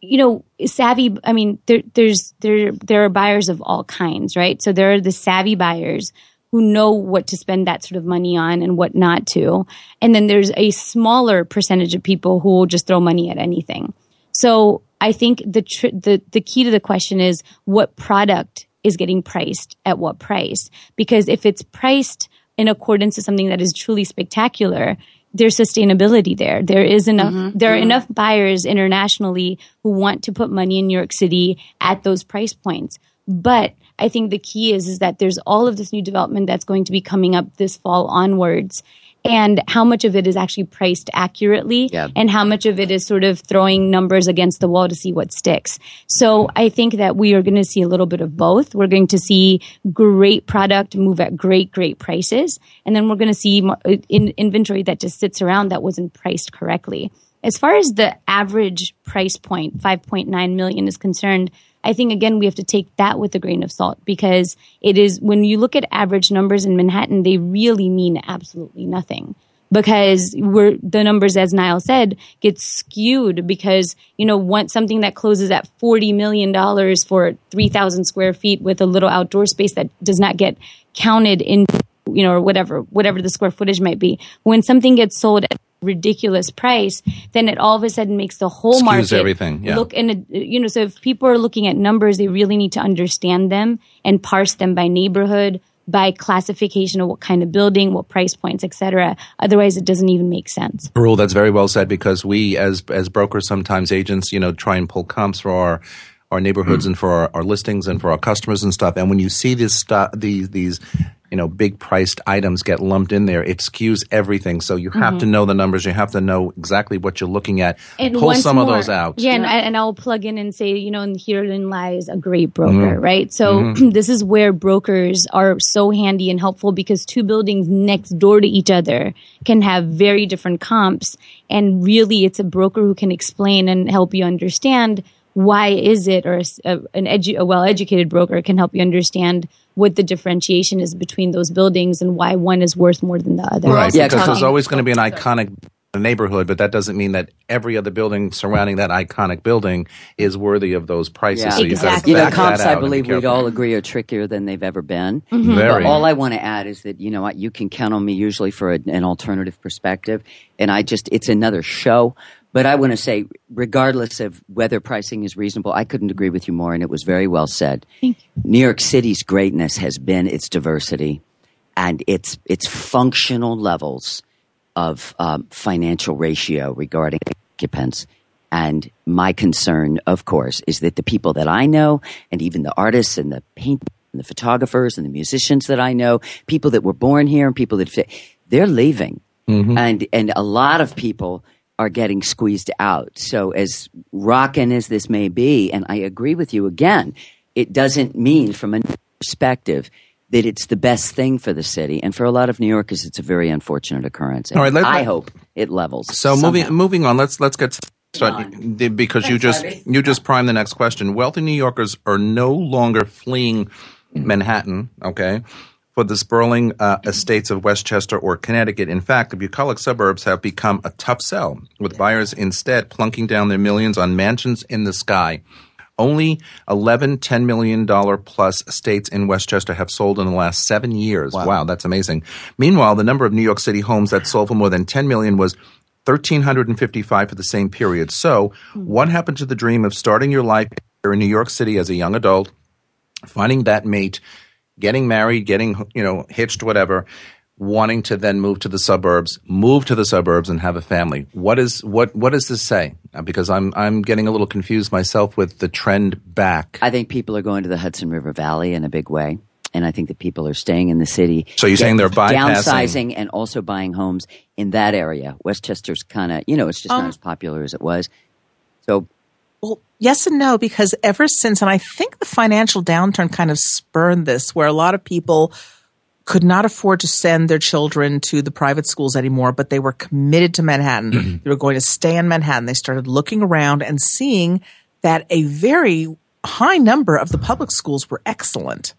you know, savvy. I mean, there, there's there there are buyers of all kinds, right? So there are the savvy buyers who know what to spend that sort of money on and what not to, and then there's a smaller percentage of people who will just throw money at anything. So I think the tr- the the key to the question is what product is getting priced at what price? Because if it's priced in accordance to something that is truly spectacular, there's sustainability there. There is enough. Mm-hmm. There are mm-hmm. enough buyers internationally who want to put money in New York City at those price points. But I think the key is is that there's all of this new development that's going to be coming up this fall onwards. And how much of it is actually priced accurately, Yeah. and how much of it is sort of throwing numbers against the wall to see what sticks. So I think that we are going to see a little bit of both. We're going to see great product move at great, great prices, and then we're going to see uh, in, inventory that just sits around that wasn't priced correctly. As far as the average price point, 5.9 million is concerned, I think again we have to take that with a grain of salt because it is when you look at average numbers in Manhattan, they really mean absolutely nothing. Because we're the numbers, as Niall said, get skewed because you know want something that closes at forty million dollars for three thousand square feet with a little outdoor space that does not get counted in you know or whatever whatever the square footage might be. When something gets sold at ridiculous price, then it all of a sudden makes the whole Skews market everything, yeah. look in a you know so if people are looking at numbers they really need to understand them and parse them by neighborhood by classification of what kind of building what price points etc otherwise it doesn't even make sense Rule that's very well said because we as as brokers sometimes agents you know try and pull comps for our our neighborhoods hmm. and for our, our listings and for our customers and stuff. And when you see this stuff these these you know big priced items get lumped in there it skews everything. So you have to mm-hmm. know the numbers. You have to know exactly what you're looking at. And pull some more, of those out. Yeah, and, I, and I'll plug in and say, you know, and herein lies a great broker, Mm-hmm. right? So mm-hmm. this is where brokers are so handy and helpful because two buildings next door to each other can have very different comps, and really, it's a broker who can explain and help you understand why is it, or a s- a, an edu- a well-educated broker can help you understand what the differentiation is between those buildings and why one is worth more than the other. right Yeah, because there's always going to be an iconic neighborhood but that doesn't mean that every other building surrounding that iconic building is worthy of those prices Yeah. so you've got to Exactly. You know, comps, I out and be believe we'd all agree are trickier than they've ever been. Mm-hmm. Very. But all I want to add is that, you know what, you can count on me usually for a, an alternative perspective. And I just, it's another show. But I want to say, regardless of whether pricing is reasonable, I couldn't agree with you more, and it was very well said. New York City's greatness has been its diversity and its its functional levels of um, financial ratio regarding occupants. And my concern, of course, is that the people that I know, and even the artists and the painters and the photographers and the musicians that I know, people that were born here and people that fit, they're leaving, and and a lot of people are getting squeezed out. So as rockin' as this may be, and I agree with you again, it doesn't mean from a perspective that it's the best thing for the city. And for a lot of New Yorkers, it's a very unfortunate occurrence. And All right, let- I let- hope it levels. So somehow. moving moving on, let's let's get started the- because you just Sorry. you just primed the next question. Wealthy New Yorkers are no longer fleeing mm. Manhattan, okay, for the sprawling uh, estates of Westchester or Connecticut. In fact, the bucolic suburbs have become a tough sell, with buyers instead plunking down their millions on mansions in the sky. Only 11 $10 million plus estates in Westchester have sold in the last seven years. Wow. that's amazing. Meanwhile, the number of New York City homes that sold for more than 10 million was 1,355 for the same period. So, what happened to the dream of starting your life here in New York City as a young adult, finding that mate, getting married, getting, you know, hitched, whatever, wanting to then move to the suburbs, move to the suburbs and have a family. What is what what does this say? Uh, Because I'm I'm getting a little confused myself with the trend back. I think people are going to the Hudson River Valley in a big way. And I think that people are staying in the city. So you're saying they're bypassing- downsizing and also buying homes in that area. Westchester's kind of, you know, it's just Um, not as popular as it was. So Well, yes and no, because ever since, and I think the financial downturn kind of spurned this, where a lot of people could not afford to send their children to the private schools anymore, but they were committed to Manhattan. Mm-hmm. they were going to stay in Manhattan. They started looking around and seeing that a very high number of the public schools were excellent.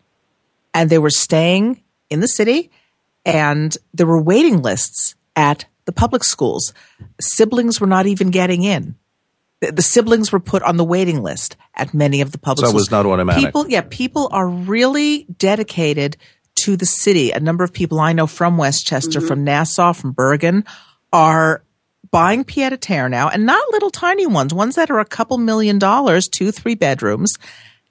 And they were staying in the city, and there were waiting lists at the public schools. Siblings were not even getting in the, the siblings were put on the waiting list at many of the public schools. So it schools. was not automatic. People, yeah, people are really dedicated to the city. A number of people I know from Westchester, mm-hmm. from Nassau, from Bergen, are buying pied a terre now, and not little tiny ones, ones that are a couple million dollars, two, three bedrooms,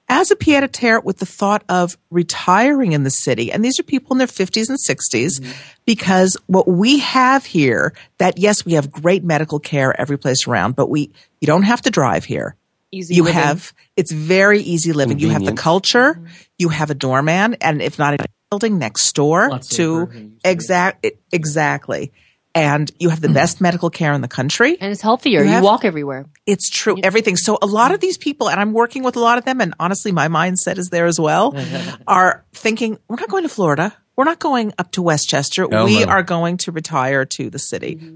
as a pied a terre with the thought of retiring in the city. And these are people in their 50s and 60s mm-hmm. because what we have here that yes, we have great medical care every place around, but we, you don't have to drive here. Easy you living. have, it's very easy living. You have the Convenient. culture, mm-hmm. you have a doorman, and if not a building next door Lots to Burger used to exact, exactly. And you have the mm. best medical care in the country. and it's healthier. You You, walk everywhere. It's true. Everything. So a lot of these people, and I'm working with a lot of them, and honestly, my mindset is there as well, are thinking, we're not going to Florida. We're not going up to Westchester. No, we no. are going to retire to the city. Mm-hmm.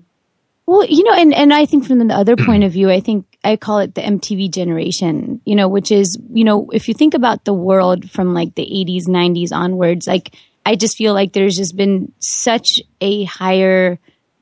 Well, you know, and, and I think from the other point of view, I think I call it the MTV generation, you know, which is, you know, if you think about the world from like the 80s, 90s onwards, like I just feel like there's just been such a higher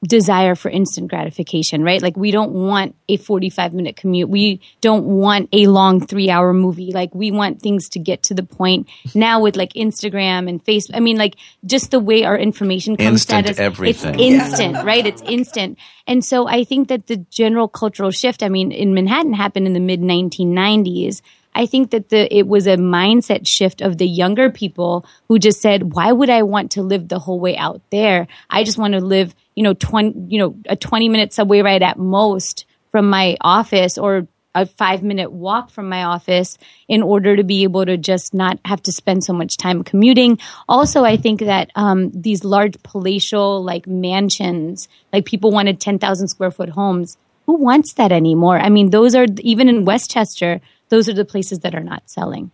desire for instant gratification, right? Like we don't want a 45 minute commute. We don't want a long three hour movie. Like we want things to get to the point now with like Instagram and Facebook. I mean, like just the way our information comes Instant at us. everything. It's instant, right? It's instant. And so I think that the general cultural shift, I mean, in Manhattan happened in the mid 1990s. I think that the it was a mindset shift of the younger people who just said, "Why would I want to live the whole way out there? I just want to live, you know, twenty, you know, a twenty minute subway ride at most from my office, or a five minute walk from my office in order to be able to just not have to spend so much time commuting. Also, I think that um, these large palatial like mansions, like people wanted 10,000 square foot homes. Who wants that anymore? I mean, those are even in Westchester, those are the places that are not selling.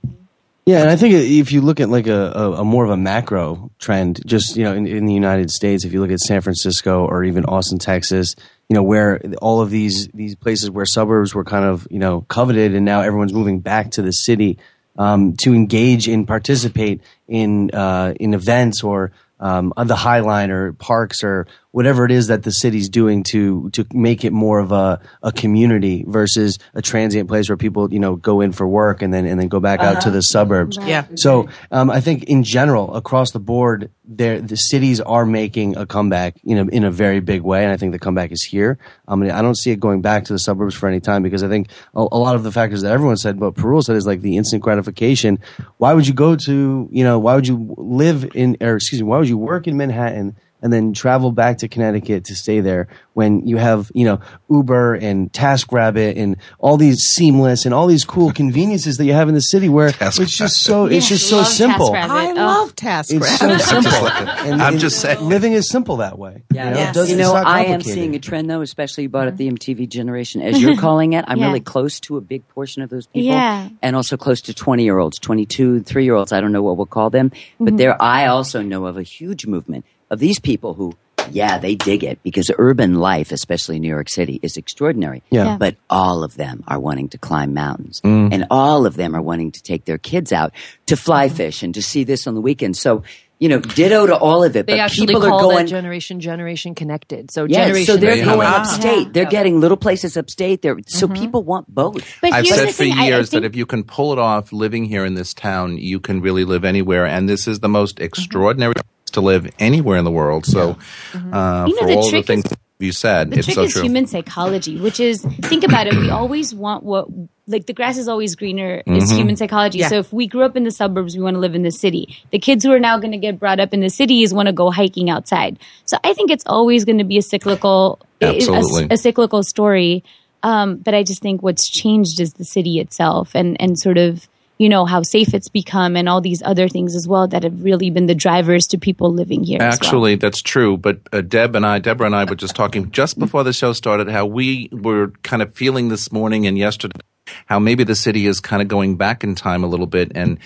Yeah, and I think if you look at like a, a, a more of a macro trend, just you know, in, in the United States, if you look at San Francisco or even Austin, Texas, you know, where all of these these places where suburbs were kind of you know coveted, and now everyone's moving back to the city um, to engage and participate in uh, in events or um, on the High Line or parks or whatever it is that the city's doing to to make it more of a, a community versus a transient place where people you know go in for work and then and then go back out to the suburbs. Yeah. So um, I think in general across the board, there the cities are making a comeback in a in a very big way, and I think the comeback is here. Um, I don't see it going back to the suburbs for any time because I think a, a lot of the factors that everyone said, but Parul said is like the instant gratification. Why would you go to you know why would you live in or excuse me why would you work in Manhattan? And and then travel back to Connecticut to stay there when you have, you know, Uber and TaskRabbit and all these seamless and all these cool conveniences that you have in the city where TaskRabbit. it's just so, it's just so simple. TaskRabbit. I Oh. love It's TaskRabbit. so simple. And- I'm and just saying. Living is simple that way. Yeah, You know, Yes. it does, you know, I am seeing a trend though, especially you brought up the MTV generation, as you're calling it. I'm Yeah. really close to a big portion of those people, Yeah. and also close to 20 year olds, 22, three year olds. I don't know what we'll call them, but Mm-hmm. there. I also know of a huge movement of these people who. Yeah, they dig it because urban life, especially in New York City, is extraordinary. Yeah. Yeah. But all of them are wanting to climb mountains. Mm. And all of them are wanting to take their kids out to fly mm-hmm. fish and to see this on the weekend. So, you know, ditto to all of it. They but actually people call are going, that generation generation connected. So yeah, generation. so they're There going it. upstate. They're Yeah. getting little places upstate. There, so mm-hmm. people want both. But I've said for thing, I- I years that if you can pull it off living here in this town, you can really live anywhere. And this is the most mm-hmm. extraordinary place to live anywhere in the world. So, uh, You know, for the all the things is- you said, the it's trick so is true. human psychology, which is think about it. We always want what like the grass is always greener is human psychology. Yeah. So if we grew up in the suburbs, we want to live in the city. The kids who are now going to get brought up in the cities want to go hiking outside. So I think it's always going to be a cyclical, a- Absolutely. a, a cyclical story. Um, but I just think what's changed is the city itself and and sort of you know how safe it's become and all these other things as well that have really been the drivers to people living here. as well. Actually, that's true. But uh, Deb and I, Deborah and I, were just talking just before the show started how we were kind of feeling this morning and yesterday how maybe the city is kind of going back in time a little bit and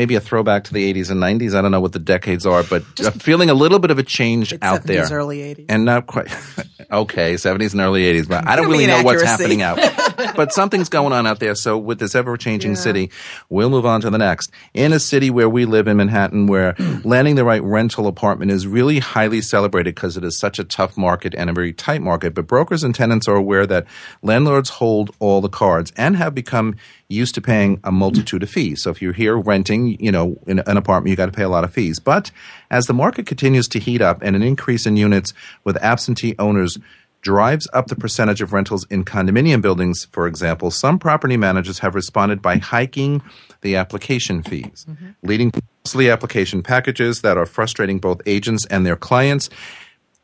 maybe a throwback to the 80s and 90s. I don't know what the decades are, but uh, feeling a little bit of a change out 70s, there. early 80s. And not quite. okay, 70s and early 80s. But I don't really know what's happening out. but something's going on out there. So with this ever changing city, we'll move on to the next. In a city where we live in Manhattan, where landing the right rental apartment is really highly celebrated because it is such a tough market and a very tight market. But brokers and tenants are aware that landlords hold all the cards and have become used to paying a multitude of fees. So if you're here renting, you know, in an apartment, you got to pay a lot of fees. But as the market continues to heat up and an increase in units with absentee owners drives up the percentage of rentals in condominium buildings, for example, some property managers have responded by hiking the application fees, mm-hmm. leading to costly application packages that are frustrating both agents and their clients.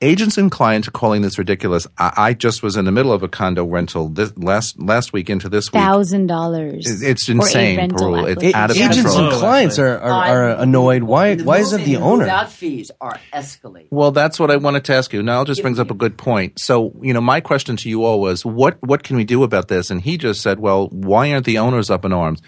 Agents and clients are calling this ridiculous. I, I just was in the middle of a condo rental this last last week into this week. thousand dollars. It's insane, Parul. It's out of Agents control. and clients are, are, are annoyed. Why why is it the owner? Without fees are escalating. Well, that's what I wanted to ask you. Now, just brings up a good point. So, you know, my question to you all was, what what can we do about this? And he just said, well, why aren't the owners up in arms?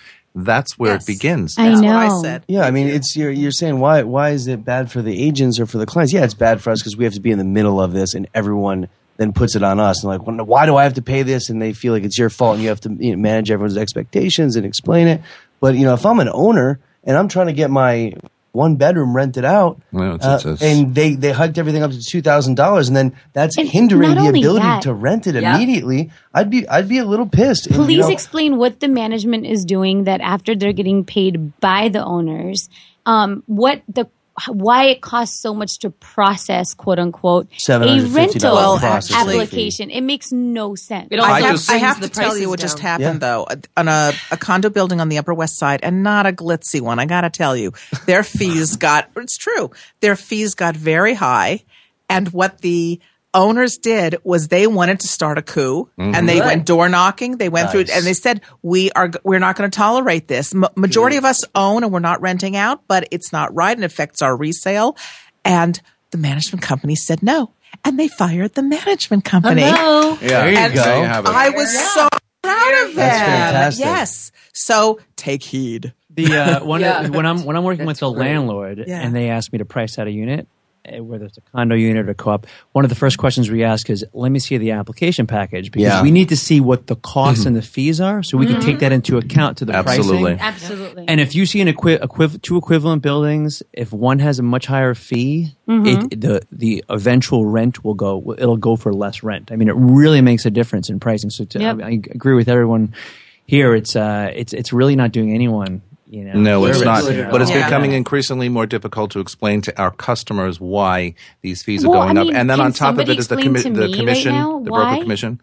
That's where Yes. it begins. I That's know. what I said. Yeah, I mean, it's you're you're saying why why is it bad for the agents or for the clients? Yeah, it's bad for us because we have to be in the middle of this, and everyone then puts it on us and like, well, why do I have to pay this? And they feel like it's your fault, and you have to you know, manage everyone's expectations and explain it. But you know, if I'm an owner and I'm trying to get my one bedroom rented out, Well, it's- uh, it's- and they they hiked everything up to two thousand dollars, and then that's And hindering the ability that- to rent it Yeah. immediately. I'd be I'd be a little pissed. And, you Please know, explain what the management is doing that after they're getting paid by the owners, um, what the why it costs so much to process quote unquote a rental Well, application. It makes no sense. It also I have, just I have to tell you prices what just down. happened though on a, a condo building on the Upper West Side, and not a glitzy one. I got to tell you, their fees got. It's true. Their fees got very high, and what the owners did was they wanted to start a coup, and they went door knocking. They went through, Nice. and they said, "We are we're not going to tolerate this. M- majority of us own, and we're not renting out, but it's not right, and affects our resale." And the management company said no, and they fired the management company. Yeah, There you And go. There you. I was so proud of them. That's fantastic. Yes. So take heed. The uh, one Yeah. when I'm when I'm working That's with the great. landlord Yeah. and they ask me to price out a unit, Eh, whether it's a condo unit or co-op, one of the first questions we ask is, "Let me see the application package," because Yeah. we need to see what the costs mm-hmm. and the fees are, so we can take that into account to the Absolutely. pricing. Absolutely. And if you see an equi- equiv- two equivalent buildings, if one has a much higher fee, mm-hmm. it, the the eventual rent will go. It'll go for less rent. I mean, it really makes a difference in pricing. So to, Yep. I, I agree with everyone here. It's uh, it's it's really not doing anyone. You know, No, it's not. But it's Yeah. becoming increasingly more difficult to explain to our customers why these fees are Well, going I up. And then on top of it is the, explain commi- to the me right commission, now the why? broker commission.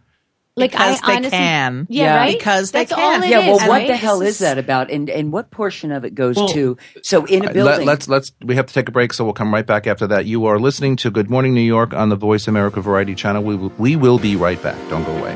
Like because I they honestly, can. Yeah, Yeah. right. Because they That's can. all it yeah, well, is, what right? the hell is that about, and and what portion of it goes Well- to? So in a uh, Let, building, let's let's we have to take a break, so we'll come right back after that. You are listening to Good Morning New York on the Voice America Variety Channel. We will, we will be right back. Don't go away.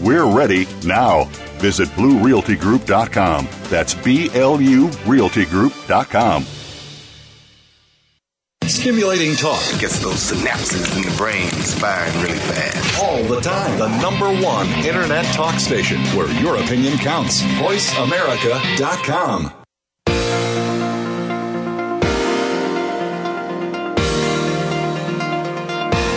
We're ready now. Visit BlueRealtyGroup.com. That's B L U RealtyGroup.com. Stimulating talk Gets those synapses in the brain firing really fast. all the time. The number one Internet talk station where your opinion counts. VoiceAmerica.com.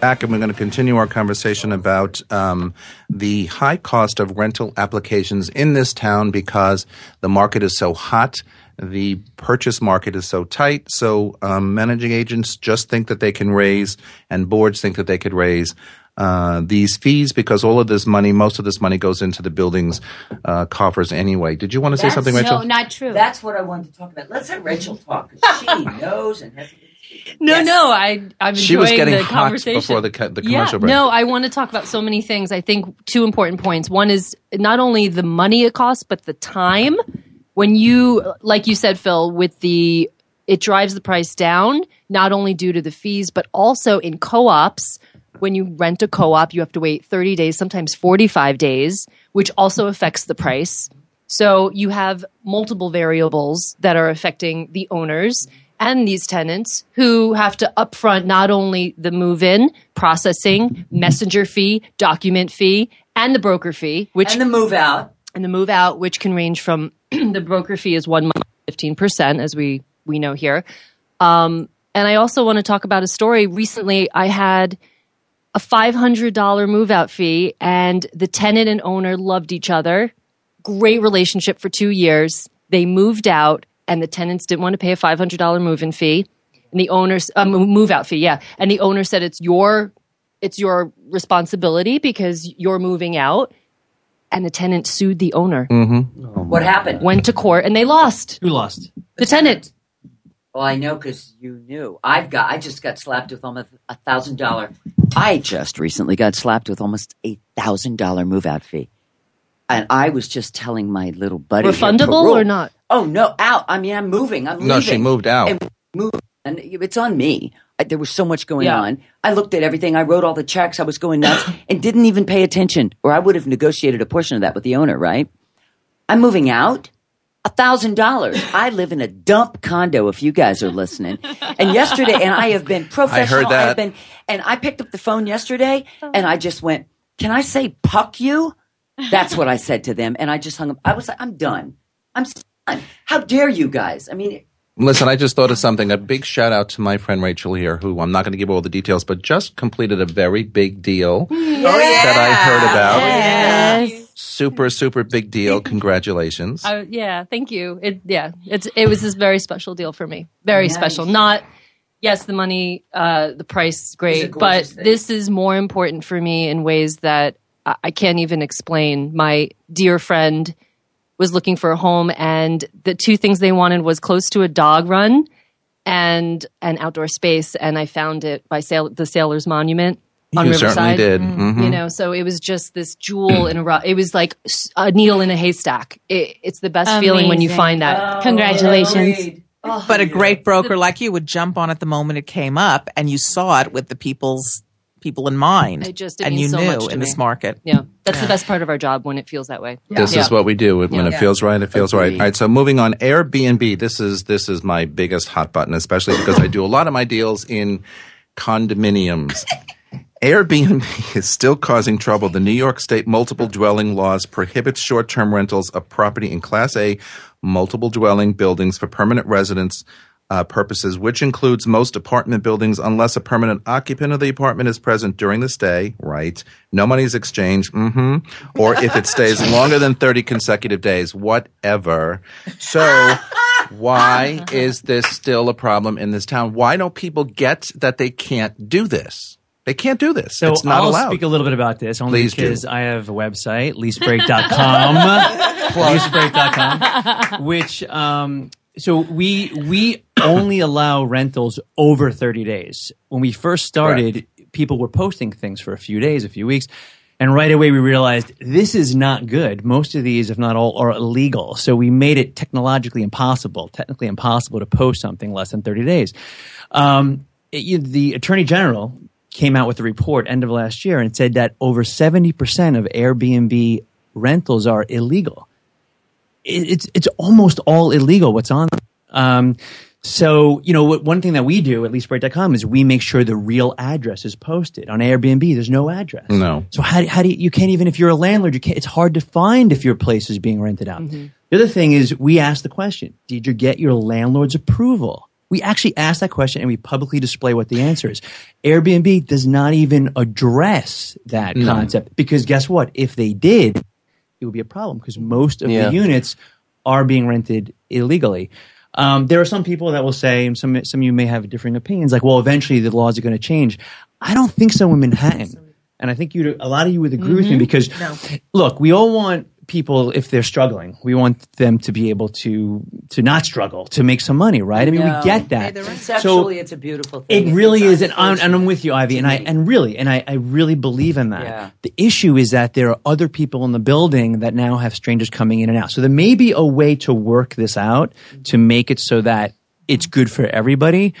back and we're going to continue our conversation about um, the high cost of rental applications in this town because the market is so hot. The purchase market is so tight. So um, managing agents just think that they can raise, and boards think that they could raise. Uh, these fees because all of this money, most of this money goes into the building's uh, coffers anyway. Did you want to say That's- something, Rachel? No, not true. that's what I wanted to talk about. Let's have Rachel talk 'cause she knows and has. No, Yes. no, I I'm She was enjoying getting the hot conversation before the the yeah, commercial break. No, I want to talk about so many things. I think two important points. One is not only the money it costs, but the time. When you, like you said, Phil, with the it drives the price down not only due to the fees, but also in co-ops. When you rent a co-op, you have to wait 30 days, sometimes 45 days, which also affects the price. So you have multiple variables that are affecting the owners and these tenants who have to upfront not only the move in, processing, messenger fee, document fee, and the broker fee, which And the move out. and the move out, which can range from the broker fee is one month, fifteen percent, as we we know here. Um, and I also want to talk about a story. Recently, I had a five hundred dollar move out fee, and the tenant and owner loved each other. Great relationship for two years. They moved out, and the tenants didn't want to pay a five hundred dollar move in fee, and the owners um, move out fee, yeah. And the owner said it's your it's your responsibility because you're moving out and the tenant sued the owner. What happened? Went to court and they lost. Who lost? The tenant. Well, I know because you knew. I've got. I just got slapped with almost a thousand dollar. I just recently got slapped with almost a thousand dollar move out fee, and I was just telling my little buddy. Refundable Parul, or not? Oh no, out. I mean, I'm moving. I'm No, she moved out. And moved, and it's on me. I, there was so much going Yeah. on. I looked at everything. I wrote all the checks. I was going nuts and didn't even pay attention, or I would have negotiated a portion of that with the owner. Right? I'm moving out. A thousand dollars. I live in a dump condo. If you guys are listening, and yesterday, and I have been professional. that. I've been, and I picked up the phone yesterday, oh. and I just went, "Can I say puck you?" That's what I said to them, and I just hung up. I was like, "I'm done. I'm done. How dare you guys? I mean, Listen, I just thought of something. A big shout out to my friend Rachel here, who I'm not going to give all the details, but just completed a very big deal that I heard about. Yes. Super, super big deal. Congratulations. Uh, yeah, thank you. It yeah, it's it was this very special deal for me. Very Nice. special. Not yes, the money, uh, the price, great, but thing. this is more important for me in ways that I, I can't even explain. My dear friend was looking for a home, and the two things they wanted was close to a dog run and an outdoor space, and I found it by sail- the Sailor's Monument. on You Riverside. certainly did. Mhm. You know, so it was just this jewel in a rough. It was like a needle in a haystack. It, it's the best feeling when you find that. Congratulations. But a great broker like you would jump on it the moment it came up, and you saw it with the people's people in mind. It just it and you so knew in me. this market. Yeah, that's the best part of our job when it feels that way. This Yeah. is what we do when it Yeah. feels right. It feels right. All right. So moving on, Airbnb. This is this is my biggest hot button, especially because I do a lot of my deals in condominiums. Airbnb is still causing trouble. The New York State multiple dwelling laws prohibits short-term rentals of property in Class A multiple dwelling buildings for permanent residence uh, purposes, which includes most apartment buildings, unless a permanent occupant of the apartment is present during the stay. Right? No money is exchanged. Mm hmm Or if it stays longer than thirty consecutive days. Whatever. So. Why is this still a problem in this town? Why don't people get that they can't do this? They can't do this. So it's not I'll allowed. speak a little bit about this only Please do. because I have a website, leasebreak.com, leasebreak.com, which, um, so we, we only allow rentals over 30 days. When we first started, people were posting things for a few days, a few weeks. And right away we realized this is not good. Most of these, if not all, are illegal. So we made it technologically impossible, technically impossible to post something less than 30 days. Um, it- the attorney general came out with a report end of last year and said that over 70% of Airbnb rentals are illegal. It- It's, it's almost all illegal what's on. Um, so, you know, what- one thing that we do at leasebreak.com is we make sure the real address is posted. On Airbnb, there's no address. no. So how, how do you, you can't even, if you're a landlord, you can't, it's hard to find if your place is being rented out. The other thing is we ask the question, did you get your landlord's approval? We actually ask that question and we publicly display what the answer is. Airbnb does not even address that concept because guess what? If they did, it would be a problem because most of Yeah. the units are being rented illegally. Um, there are some people that will say, and some some of you may have differing opinions, like, well, eventually the laws are going to change. I don't think so in Manhattan, and I think you, a lot of you would agree with me because, look, we all want people if they're struggling, we want them to be able to to not struggle, to make some money, right? I mean, No. we get that. Conceptually, it's a beautiful thing. It really is, and I'm, and I'm with you, Ivy, and I and really, and I, I really believe in that. Yeah. The issue is that there are other people in the building that now have strangers coming in and out. So there may be a way to work this out to make it so that it's good for everybody,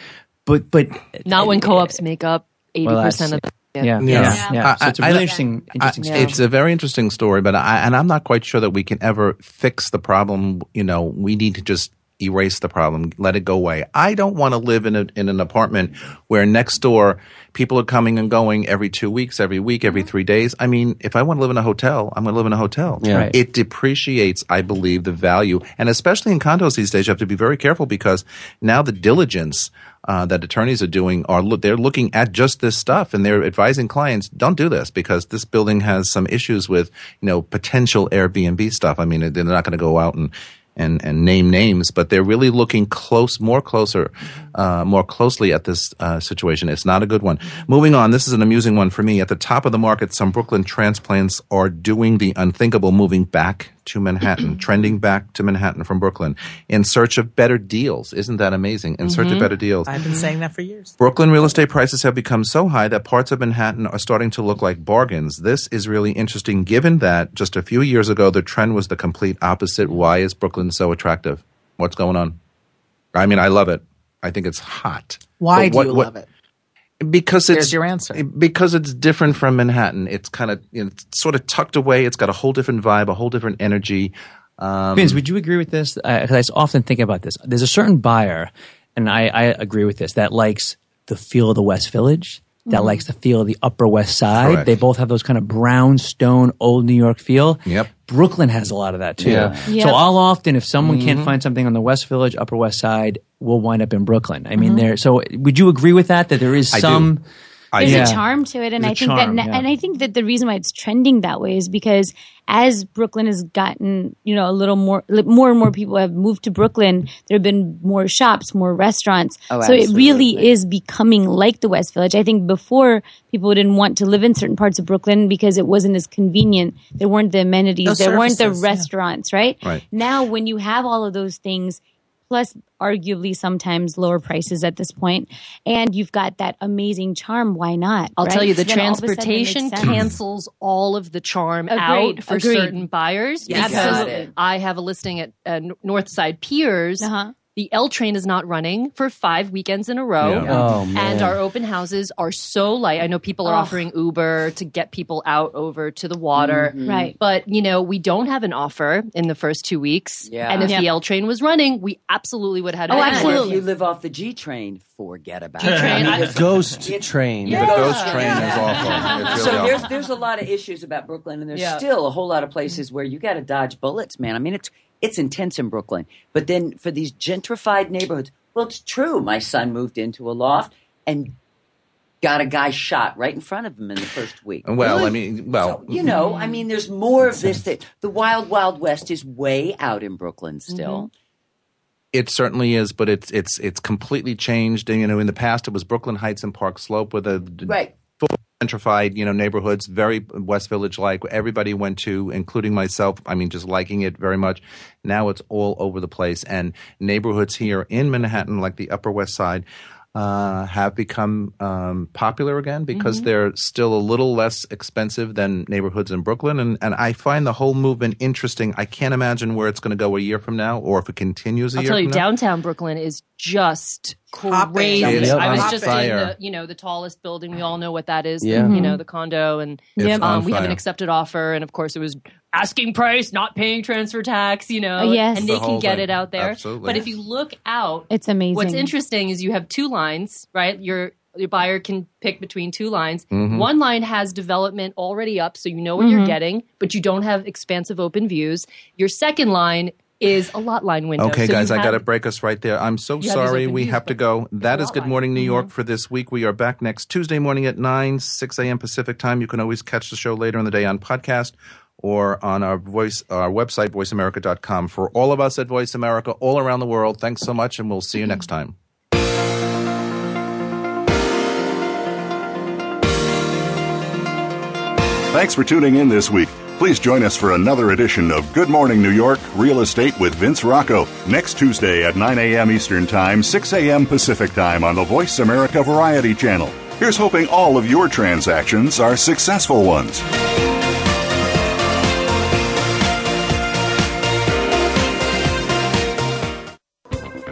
but but Not when co-ops make up eighty Well, percent that's- of the. Yeah, yeah, yeah. So it's a I- really I- interesting, interesting I- story. It's a very interesting story, but I, and I'm not quite sure that we can ever fix the problem. You know, we need to just erase the problem, let it go away. I don't want to live in a, in an apartment where next door people are coming and going every two weeks, every week, every mm-hmm. three days. I mean, if I want to live in a hotel, I'm going to live in a hotel. Yeah. Right. It depreciates, I believe, the value, and especially in condos these days, you have to be very careful because now the diligence uh, that attorneys are doing are look, they're looking at just this stuff and they're advising clients don't do this because this building has some issues with you know potential Airbnb stuff. I mean, they're not going to go out and and, and name names, but they're really looking close, more closer, uh, more closely at this uh, situation. It's not a good one. Moving on, this is an amusing one for me. At the top of the market, some Brooklyn transplants are doing the unthinkable, moving back to Manhattan, trending back to Manhattan from Brooklyn in search of better deals. Isn't that amazing? In search of mm-hmm. better deals. I've been saying that for years. Brooklyn real estate prices have become so high that parts of Manhattan are starting to look like bargains. This is really interesting given that just a few years ago the trend was the complete opposite. Why is Brooklyn so attractive? What's going on? I mean, I love it. I think it's hot. Why But do you what- love it? Because There's it's your answer. Because it's different from Manhattan. It's kind of you know, it's sort of tucked away. It's got a whole different vibe, a whole different energy. Um, Vince, would you agree with this? Because I often think about this. There's a certain buyer, and I, I agree with this, that likes the feel of the West Village, that likes the feel of the Upper West Side. Correct. They both have those kind of brownstone, old New York feel. Yep. Brooklyn has a lot of that too. Yeah. Yeah. So I'll often, if someone Mm-hmm. can't find something on the West Village, Upper West Side, we'll wind up in Brooklyn. I mean, Mm-hmm. there. So would you agree with that? That there is I do. some. I There's do. a charm to it, and There's I a think charm, that, yeah. and I think that the reason why it's trending that way is because as Brooklyn has gotten, you know, a little more, more and more people have moved to Brooklyn. There have been more shops, more restaurants, Oh, so it really is becoming like the West Village. I think before people didn't want to live in certain parts of Brooklyn because it wasn't as convenient. There weren't the amenities, Those there weren't the services, yeah. restaurants, right? Right. Now, when you have all of those things plus arguably sometimes lower prices at this point, and you've got that amazing charm. Why not? I'll right? tell you, the So all of a sudden it makes transportation cancels all of the charm Agreed. out for Agreed. certain buyers. Yeah, because absolutely. I have a listing at uh, Northside Piers. Uh-huh. The L train is not running for five weekends in a row. Yeah. Oh, man. And our open houses are so light. I know people are Oh. offering Uber to get people out over to the water. Mm-hmm. Right. But, you know, we don't have an offer in the first two weeks. Yeah. And if Yep. the L train was running, we absolutely would have had Oh, an Or absolutely. if you live off the G train, forget about G train, it. I- Because- Ghost train. The ghost train is awful. Really so awful. there's there's a lot of issues about Brooklyn, and there's Yeah. still a whole lot of places where you got to dodge bullets, man. I mean, it's it's intense in Brooklyn, but then for these gentrified neighborhoods, well, it's true. My son moved into a loft and got a guy shot right in front of him in the first week. well, I mean, well, So, you know, I mm-hmm. mean, there's more of this. That the wild, wild west is way out in Brooklyn still. Mm-hmm. It certainly is, but it's it's it's completely changed. And, you know, in the past, it was Brooklyn Heights and Park Slope with a Right. Gentrified, you know, neighborhoods, very West Village like. Everybody went to, including myself. I mean, just liking it very much. Now it's all over the place, and neighborhoods here in Manhattan, like the Upper West Side. Uh, have become um, popular again because they're still a little less expensive than neighborhoods in Brooklyn, and, and I find the whole movement interesting. I can't imagine where it's going to go a year from now, or if it continues a I'll year tell from you, now. downtown Brooklyn is just crazy. It's I was on just fire. in the, you know, the tallest building. We all know what that is. Yeah. The, you know, the condo, and It's um, we have an accepted offer, and of course, it was asking price, not paying transfer tax. You know, Oh, yes. and they whole can get thing. it out there. Absolutely. But if you look out, It's amazing. What's interesting is you have two lines, right? Your your buyer can pick between two lines. Mm-hmm. One line has development already up, so you know what you're getting, but you don't have expansive open views. Your second line is a lot line window. Okay, So guys, you I got to break us right there. I'm so You have sorry. We views, have to go. That is a is Good line. Morning New York Mm-hmm. for this week. We are back next Tuesday morning at 9, 6 a.m. Pacific time. You can always catch the show later in the day on podcast or on our voice our website, voiceamerica.com. For all of us at Voice America all around the world, thanks so much, and we'll see you next time. Thanks for tuning in this week. Please join us for another edition of Good Morning New York Real Estate with Vince Rocco next Tuesday at 9 a.m. Eastern Time, 6 a.m. Pacific Time on the Voice America Variety Channel. Here's hoping all of your transactions are successful ones.